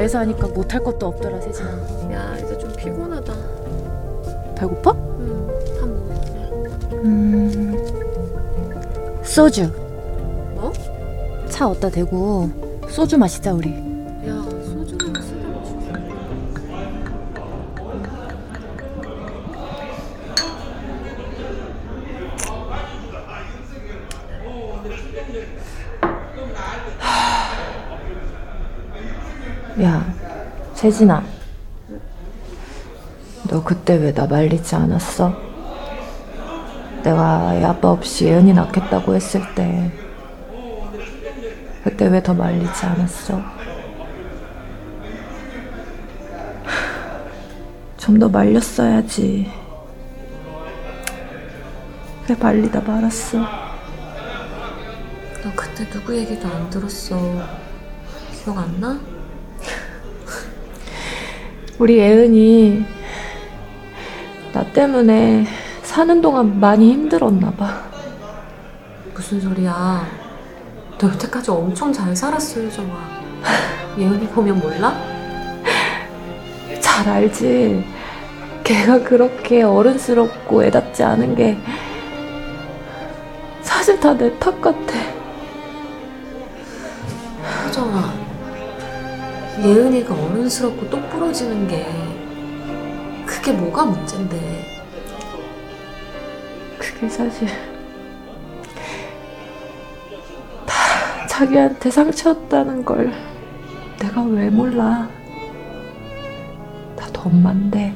다해서 하니까 못할 것도 없더라 세진아 야 이제 좀 피곤하다. 배고파? 응밥 먹을래. 음 소주 뭐? 차 어디다 대고 소주 마시자 우리 야 세진아 너 그때 왜 나 말리지 않았어? 내가 애 아빠 없이 예은이 낳겠다고 했을 때 그때 왜 더 말리지 않았어? 좀 더 말렸어야지 왜 말리다 말았어 너 그때 누구 얘기도 안 들었어. 기억 안 나? 우리 예은이 나 때문에 사는 동안 많이 힘들었나 봐. 무슨 소리야? 너 여태까지 엄청 잘 살았어 유정아. 예은이 보면 몰라? 잘 알지. 걔가 그렇게 어른스럽고 애답지 않은 게 사실 다 내 탓 같아. 유정아. 예은이가 어른스럽고 똑부러지는 게 그게 뭐가 문제인데? 그게 사실 다 자기한테 상처였다는 걸 내가 왜 몰라. 다더 엄만데.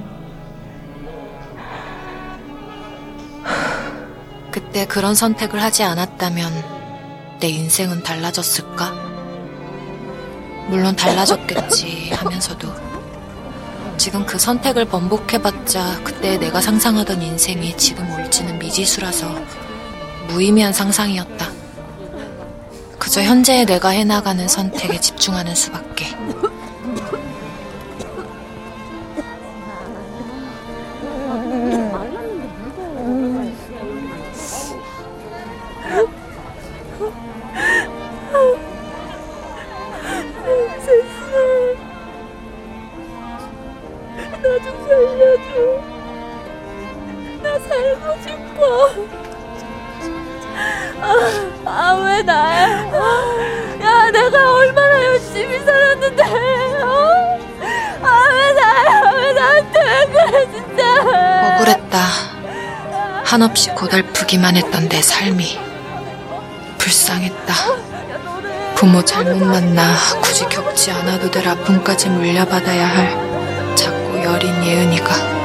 그때 그런 선택을 하지 않았다면 내 인생은 달라졌을까? 물론 달라졌겠지 하면서도 지금 그 선택을 번복해봤자 그때 내가 상상하던 인생이 지금 올지는 미지수라서 무의미한 상상이었다. 그저 현재의 내가 해나가는 선택에 집중하는 수밖에. 한없이 고달프기만 했던 내 삶이 불쌍했다. 부모 잘못 만나 굳이 겪지 않아도 될 아픔까지 물려받아야 할 작고 여린 예은이가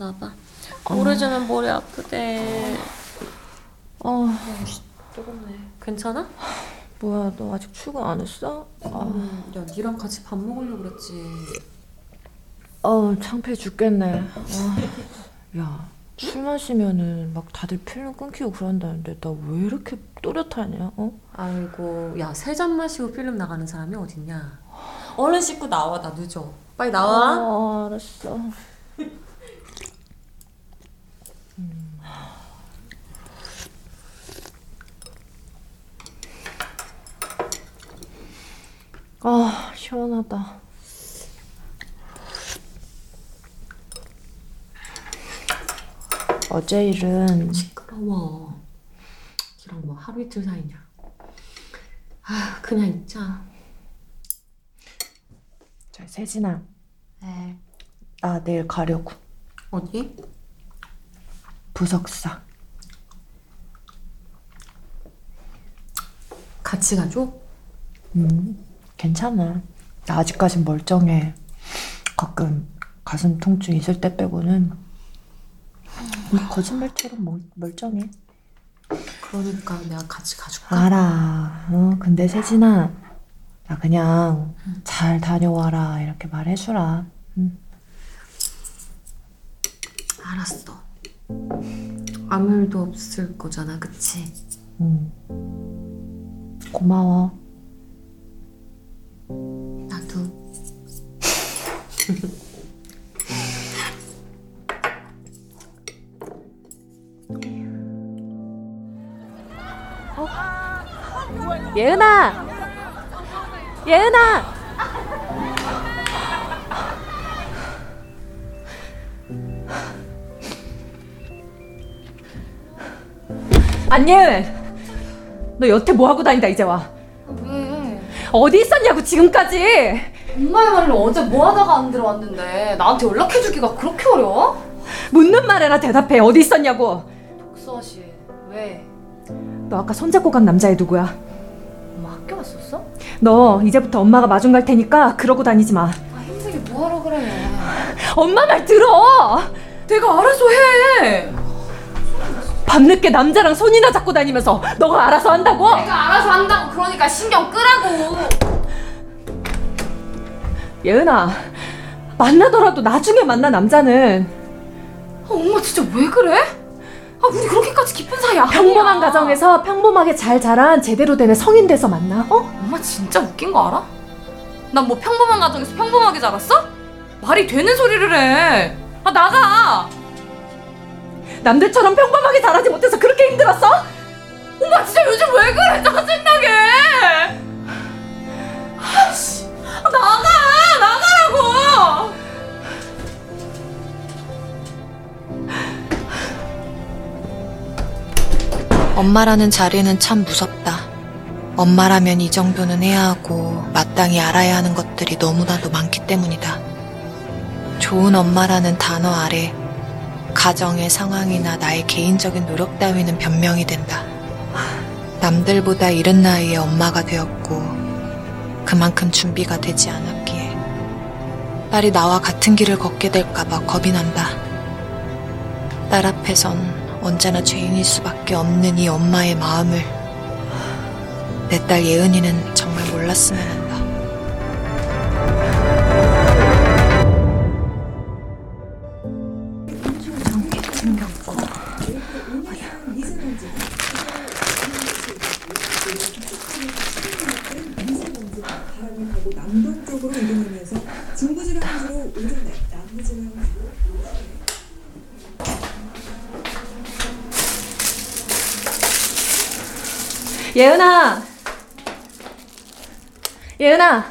효정아 빨리 일어나봐. 오래전에 머리 아프대. 어, 뜨겁네. 괜찮아? 뭐야, 너 아직 출근 안 했어? 아, 음, 야 니랑 같이 밥 먹으려고 그랬지. 어, 창피해 죽겠네. 아, 야, 술 마시면은 막 다들 필름 끊기고 그런다는데 나 왜 이렇게 또렷하냐? 어? 아이고 야 세 잔 마시고 필름 나가는 사람이 어딨냐. 얼른 씻고 나와 나 늦어. 빨리 나와. 어, 알았어. 아, 시원하다. 어제 일은 시끄러워. 이런 뭐 하루 이틀 사이냐. 아 그냥 있자. 저 세진아, 에나 내일 가려고. 어디? 부석사. 같이 가줘? 음, 괜찮아. 나 아직까진 멀쩡해. 가끔 가슴 통증 있을 때 빼고는 거짓말처럼 멀, 멀쩡해. 그러니까 내가 같이 가줄까? 알아. 어, 근데 세진아, 나 그냥 잘 다녀와라 이렇게 말해주라. 응. 알았어. 아무 일도 없을 거잖아, 그치? 응. 고마워. 나도. 예은아! 예은아! 안예은! 너 여태 뭐 하고 다닌다 이제 와. 왜? 어디 있었냐고 지금까지! 엄마의 말로 어제 뭐 하다가 안 들어왔는데 나한테 연락해주기가 그렇게 어려워? 묻는 말에나 대답해 어디 있었냐고! 독서 씨 왜? 너 아까 손잡고 간 남자애 누구야? 엄마 학교 갔었어? 너 이제부터 엄마가 마중 갈 테니까 그러고 다니지 마. 아 힘들게 뭐하러 그래 엄마 말 들어! 내가 알아서 해 밤늦게 남자랑 손이나 잡고 다니면서 너가 알아서 한다고? 내가 알아서 한다고 그러니까 신경 끄라고 예은아, 만나더라도 나중에 만나 남자는 아, 엄마 진짜 왜 그래? 아 우리 그렇게까지 깊은 사이 아니야 평범한 가정에서 평범하게 잘 자란 제대로 된애 성인 돼서 만나. 어? 엄마 진짜 웃긴 거 알아? 난 뭐 평범한 가정에서 평범하게 자랐어? 말이 되는 소리를 해. 아 나가. 남들처럼 평범하게 자라지 못해서 그렇게 힘들었어? 엄마 진짜 요즘 왜 그래 짜증나게. 아씨 아, 나가 나가라고. 엄마라는 자리는 참 무섭다. 엄마라면 이 정도는 해야 하고 마땅히 알아야 하는 것들이 너무나도 많기 때문이다. 좋은 엄마라는 단어 아래 가정의 상황이나 나의 개인적인 노력 따위는 변명이 된다. 남들보다 이른 나이에 엄마가 되었고 그만큼 준비가 되지 않았기에 딸이 나와 같은 길을 걷게 될까봐 겁이 난다. 딸 앞에선 언제나 죄인일 수밖에 없는 이 엄마의 마음을 내 딸 예은이는 정말 몰랐으면 예은아! 예은아!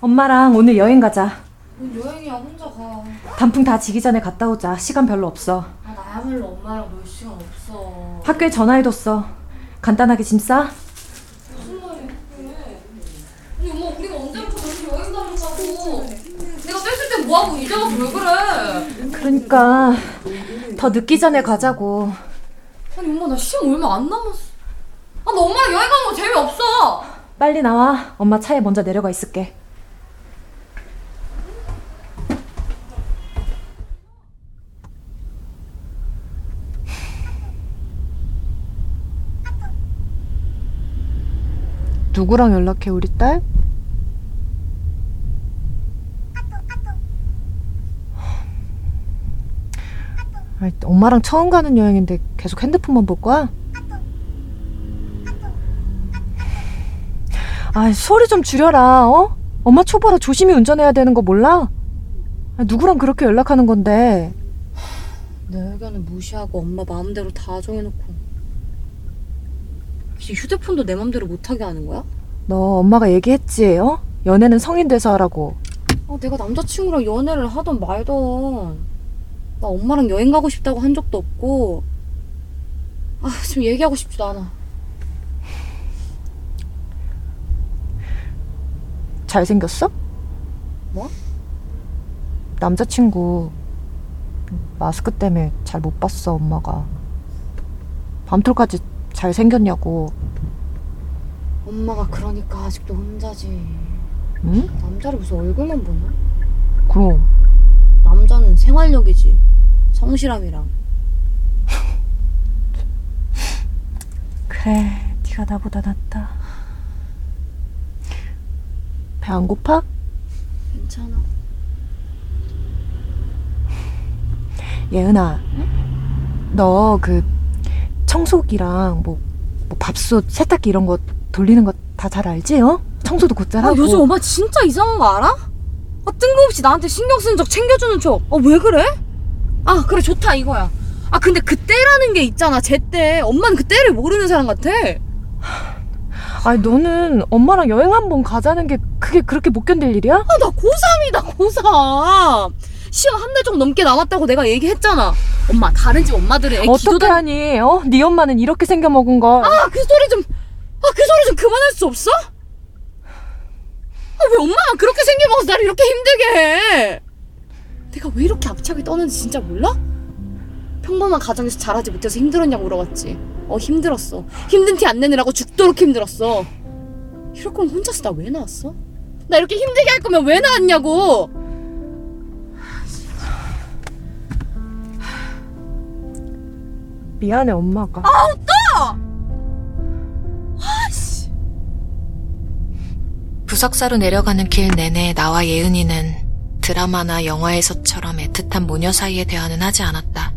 엄마랑 오늘 여행 가자. 여행이야 혼자 가. 단풍 다 지기 전에 갔다 오자. 시간 별로 없어. 아 나야말로 엄마랑 놀 시간 없어. 학교에 전화해뒀어. 간단하게 짐 싸? 무슨 말이야 그게? 아니 엄마 우리가 언제부터 그렇게 여행 다닌다고? 내가 뺐을 땐 뭐하고 이제 와서 왜 그래? 그러니까 더 늦기 전에 가자고. 아니 엄마 나 시험 얼마 안 남았어. 아 나 엄마랑 여행 가는 거 재미없어. 빨리 나와. 엄마 차에 먼저 내려가 있을게. 누구랑 연락해 우리 딸? 아니, 엄마랑 처음 가는 여행인데 계속 핸드폰만 볼 거야? 아, 소리 좀 줄여라, 어? 엄마 초보라 조심히 운전해야 되는 거 몰라? 아, 누구랑 그렇게 연락하는 건데? 내 의견은 무시하고 엄마 마음대로 다 정해놓고 혹시 휴대폰도 내 맘대로 못하게 하는 거야? 너 엄마가 얘기했지, 어? 연애는 성인 돼서 하라고. 아, 내가 남자친구랑 연애를 하던 말던 나 엄마랑 여행 가고 싶다고 한 적도 없고 아 지금 얘기하고 싶지도 않아 잘생겼어? 뭐? 남자친구 마스크 때문에 잘 못 봤어 엄마가 밤톨까지 잘생겼냐고 엄마가 그러니까 아직도 혼자지 응? 남자를 무슨 얼굴만 보냐? 그럼 남자는 생활력이지 성실함이랑 그래, 네가 나보다 낫다. 배 안 고파? 괜찮아. 예은아, 너 그 청소기랑 뭐, 뭐 밥솥, 세탁기 이런 거 돌리는 거 다 잘 알지? 어? 청소도 곧잘 아 하고. 요즘 엄마 진짜 이상한 거 알아? 아 뜬금없이 나한테 신경 쓰는 척 챙겨주는 척. 아 왜 그래? 아 그래 좋다 이거야. 아 근데 그 때라는 게 있잖아. 제때 엄마는 그 때를 모르는 사람 같아. 아니 너는 엄마랑 여행 한번 가자는 게 그게 그렇게 못 견딜 일이야? 아 나 고3이다 고3. 시험 한 달 좀 넘게 남았다고 내가 얘기했잖아. 엄마 다른 집 엄마들은 애 어떻게 기도다. 하니? 어? 네 엄마는 이렇게 생겨 먹은 걸. 아그 소리 좀. 아 그 소리 좀 그만할 수 없어? 아 왜 엄마가 그렇게 생겨 먹어서 나를 이렇게 힘들게 해? 내가 왜 이렇게 앞차게 떠는지 진짜 몰라? 평범한 가정에서 자라지 못해서 힘들었냐고 물어봤지. 어 힘들었어. 힘든 티 안 내느라고 죽도록 힘들었어. 이럴 거면 혼자서 나 왜 나왔어? 나 이렇게 힘들게 할 거면 왜 나왔냐고. 미안해 엄마가. 부석사로 내려가는 길 내내 나와 예은이는 드라마나 영화에서처럼 애틋한 모녀 사이의 대화는 하지 않았다.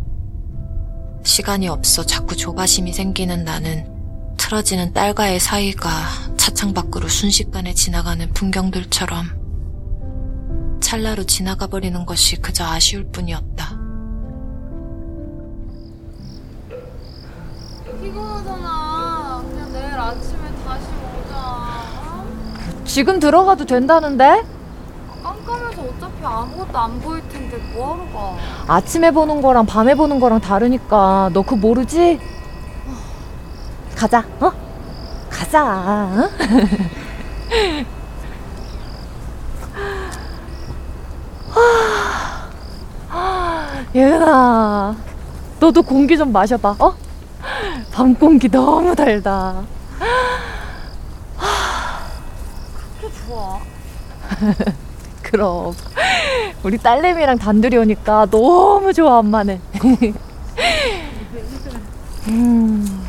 시간이 없어 자꾸 조바심이 생기는 나는 틀어지는 딸과의 사이가 차창 밖으로 순식간에 지나가는 풍경들처럼 찰나로 지나가 버리는 것이 그저 아쉬울 뿐이었다. 피곤하잖아. 그냥 내일 아침에 다시 오자. 지금 들어가도 된다는데? 어차피 아무것도 안 보일 텐데 뭐하러 가? 아침에 보는 거랑 밤에 보는 거랑 다르니까 너 그거 모르지? 가자, 어? 가자. 어? 하, 예은아, 너도 공기 좀 마셔봐, 어? 밤 공기 너무 달다. 그게 좋아. 그럼 우리 딸내미랑 단둘이 오니까 너무 좋아 엄마는. 음.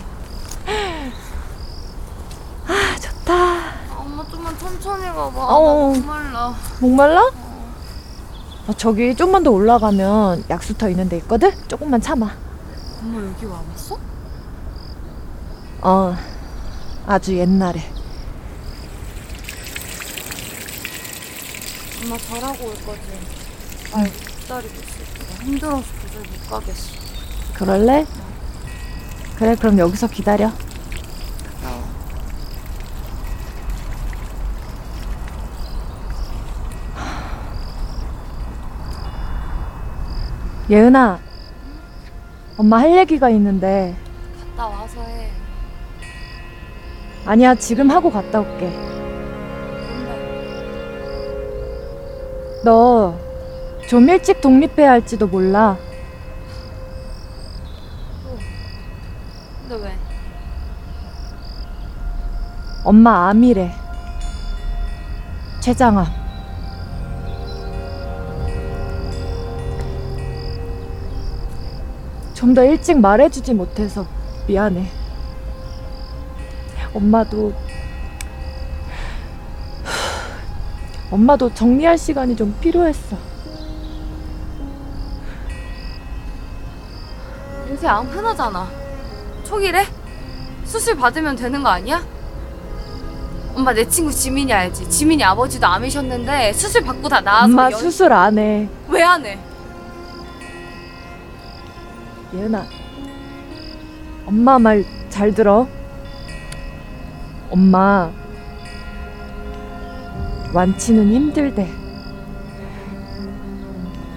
아 좋다. 아, 엄마 좀만 천천히 가봐. 어. 나 목말라. 목말라? 어, 저기 좀만 더 올라가면 약수터 있는 데 있거든? 조금만 참아. 엄마 여기 와봤어? 어 아주 옛날에. 엄마 잘하고 올 거지? 날 기다리고 있을게. 나 힘들어서 도저히 못 가겠어. 그럴래? 그래 그럼 여기서 기다려. 예은아, 엄마 할 얘기가 있는데 갔다 와서 해. 아니야 지금 하고 갔다 올게. 너 좀 일찍 독립해야 할지도 몰라. 근데 왜? 엄마 암이래. 췌장암. 좀 더 일찍 말해주지 못해서 미안해. 엄마도 엄마도 정리할 시간이 좀 필요했어. 요새 암 흔하잖아. 초기래? 수술 받으면 되는 거 아니야? 엄마 내 친구 지민이 알지? 지민이 아버지도 암이셨는데 수술 받고 다 나아서 엄마 연- 수술 안 해. 왜 안 해? 예은아, 엄마 말 잘 들어. 엄마, 완치는 힘들대.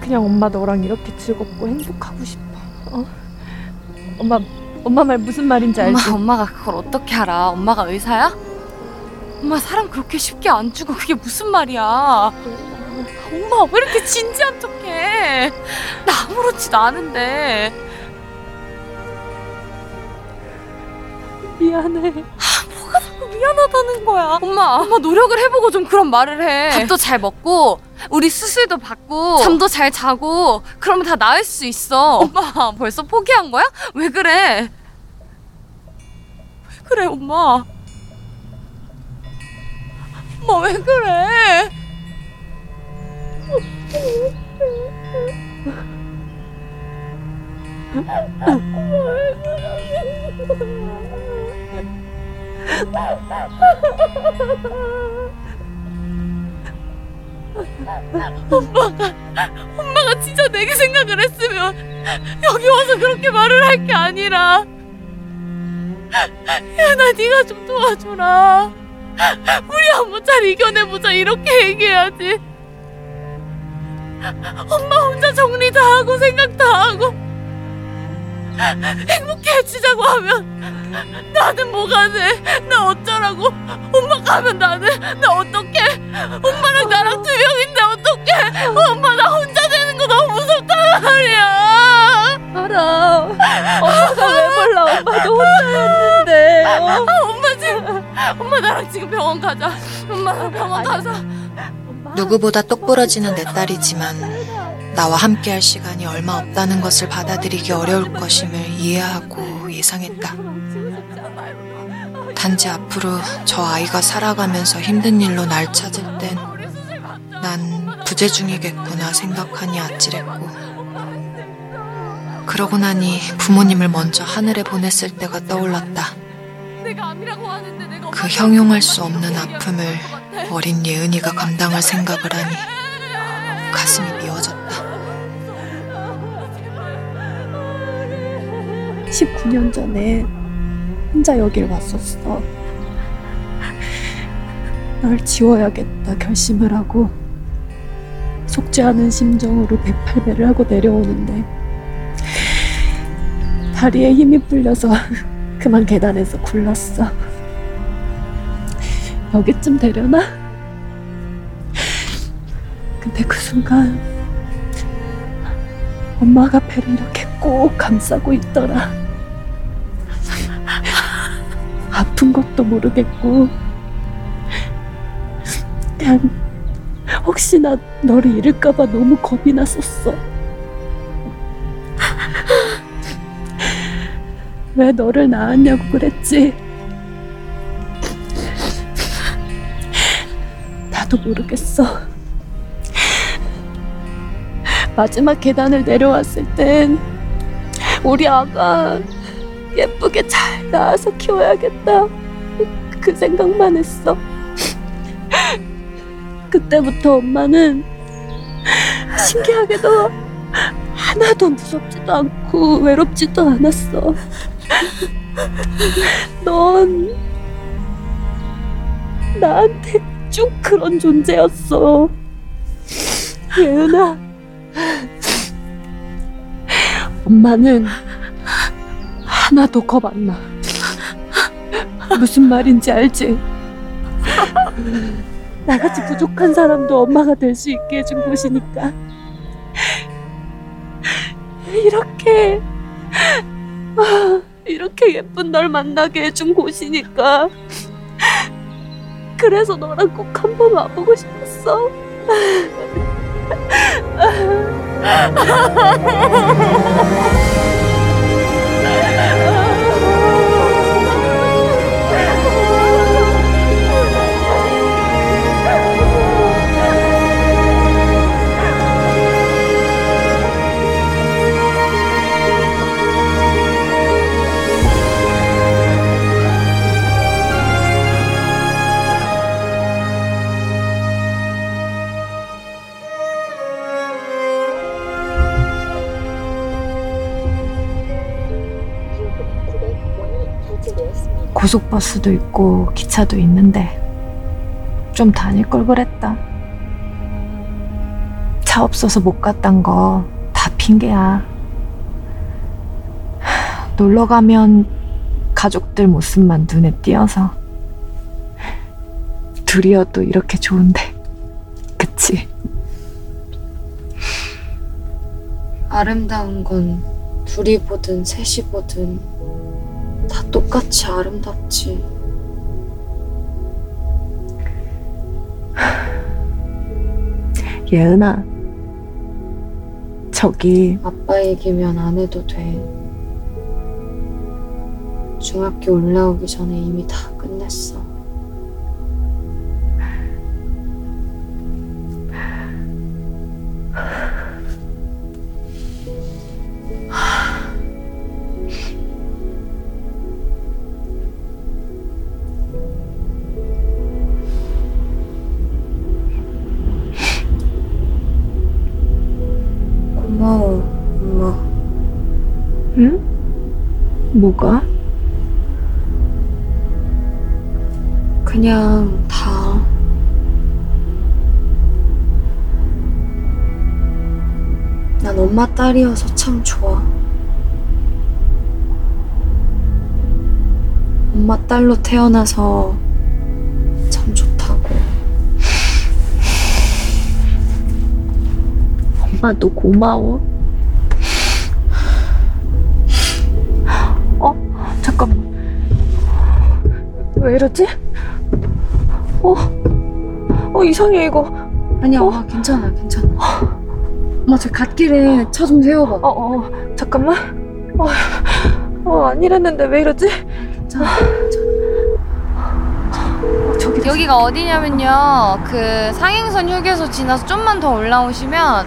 그냥 엄마 너랑 이렇게 즐겁고 행복하고 싶어. 어? 엄마, 엄마 말 무슨 말인지 알지? 엄마 엄마가 그걸 어떻게 알아? 엄마가 의사야? 엄마 사람 그렇게 쉽게 안 죽어 그게 무슨 말이야? 엄마 왜 이렇게 진지한 척해? 나 아무렇지도 않은데 미안해. 미안하다는 거야. 엄마 엄마 노력을 해보고 좀 그런 말을 해. 밥도 잘 먹고 우리 수술도 받고 잠도 잘 자고 그러면 다 나을 수 있어. 엄마 벌써 포기한 거야? 왜 그래? 왜 그래 엄마? 엄마 왜 그래? 엄마 가 엄마가 진짜 내게 생각을 했으면 여기 와서 그렇게 말을 할 게 아니라. 야나 네가 좀 도와줘라. 우리 한번 잘 이겨내보자. 이렇게 얘기해야지. 엄마 혼자 정리 다 하고 생각 다 하고 행복해지자고 하면 나는 뭐가 돼? 나 어쩌라고? 엄마가 하면 나는 나 어떡해? 엄마랑 나랑 두 명인데 어떡해? 엄마 나 혼자 되는 거 너무 무섭단 말이야. 알아. 엄마가 왜 몰라? 엄마도 혼자였는데. 어? 아, 엄마 지금 엄마 나랑 지금 병원 가자. 엄마랑 병원 가자. 누구보다 똑부러지는 내 딸이지만 나와 함께할 시간이 얼마 없다는 것을 받아들이기 어려울 것임을 이해하고 예상했다. 단지 앞으로 저 아이가 살아가면서 힘든 일로 날 찾을 땐 난 부재중이겠구나 생각하니 아찔했고 그러고 나니 부모님을 먼저 하늘에 보냈을 때가 떠올랐다. 그 형용할 수 없는 아픔을. 어린 예은이가 감당할 생각을 하니 가슴이 미어졌다. 19년 전에 혼자 여길 왔었어. 널 지워야겠다 결심을 하고 않은 심정으로 108배를 하고 내려오는데 다리에 힘이 풀려서 그만 계단에서 굴렀어. 여기쯤 되려나? 근데 그 순간 엄마가 배를 이렇게 꼭 감싸고 있더라. 아픈 것도 모르겠고, 그냥 혹시나 너를 잃을까봐 너무 겁이 났었어. 왜 너를 낳았냐고 그랬지. 나도 모르겠어. 마지막 계단을 내려왔을 땐 우리 아가 예쁘게 잘 낳아서 키워야겠다. 그 생각만 했어. 그때부터 엄마는 신기하게도 하나도 무섭지도 않고 외롭지도 않았어. 넌 나한테 쭉 그런 존재였어. 예은아. 엄마는 하나도 겁 안 나. 무슨 말인지 알지? 나같이 부족한 사람도 엄마가 될 수 있게 해준 곳이니까. 이렇게, 아, 이렇게 예쁜 널 만나게 해준 곳이니까. 그래서 너랑 꼭 한 번 와보고 싶었어. 고속버스도 있고 기차도 있는데 좀 다닐 걸 그랬다. 차 없어서 못 갔단 거 다 핑계야. 하, 놀러 가면 가족들 모습만 눈에 띄어서 둘이어도 이렇게 좋은데, 그치? 아름다운 건 둘이 보든 셋이 보든 다 똑같이 아름답지. 예은아, 저기 아빠 얘기면 안 해도 돼. 중학교 올라오기 전에 이미 다 끝냈어. 응? 뭐가? 그냥 다. 난 엄마 딸이어서 참 좋아. 엄마 딸로 태어나서 참 좋다고. 엄마도 고마워. 왜 이러지? 어? 어, 이상해, 이거. 아니야, 어? 엄마 괜찮아, 괜찮아. 엄마 저 갓길에 차 좀 세워봐. 어, 어, 잠깐만. 어, 어, 아니랬는데 왜 이러지? 괜찮아. 어, 저기 여기가 어디냐면요. 그 상행선 휴게소 지나서 좀만 더 올라오시면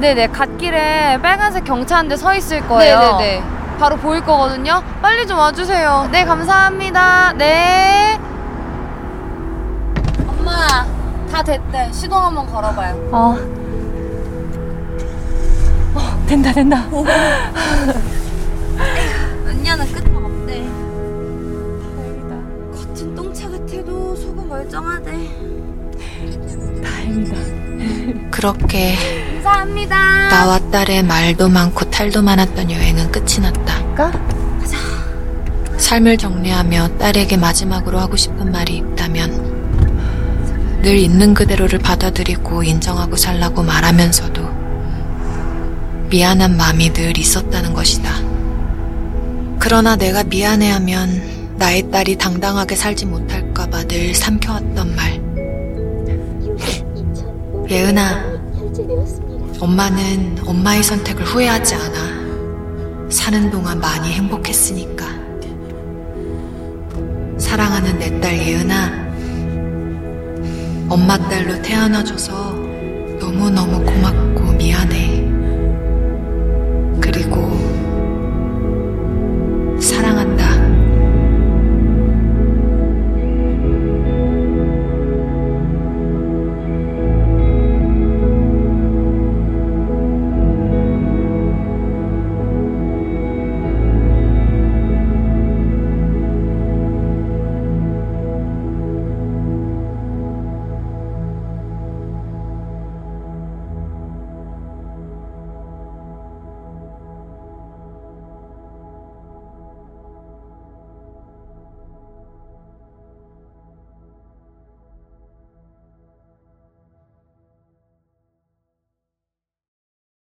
네네 갓길에 빨간색 경차 한 대 서 있을 거예요. 네네네. 바로 보일 거거든요. 빨리 좀 와주세요. 네 감사합니다. 네. 엄마 다 됐대. 시동 한번 걸어봐요. 어. 어, 된다, 된다. 은냐는 끄떡 없대. 겉은 똥차 같아도 속은 멀쩡하대. 다행이다. 그렇게 감사합니다. 나와 딸의 말도 많고 탈도 많았던 여행은 끝이 났다. 까? 삶을 정리하며 딸에게 마지막으로 하고 싶은 말이 있다면 늘 있는 그대로를 받아들이고 인정하고 살라고 말하면서도 미안한 마음이 늘 있었다는 것이다. 그러나 내가 미안해하면 나의 딸이 당당하게 살지 못할까봐 늘 삼켜왔던 말. 예은아, 엄마는 엄마의 선택을 후회하지 않아. 사는 동안 많이 행복했으니까. 사랑하는 내 딸 예은아, 엄마 딸로 태어나줘서 너무너무 고맙고 미안해.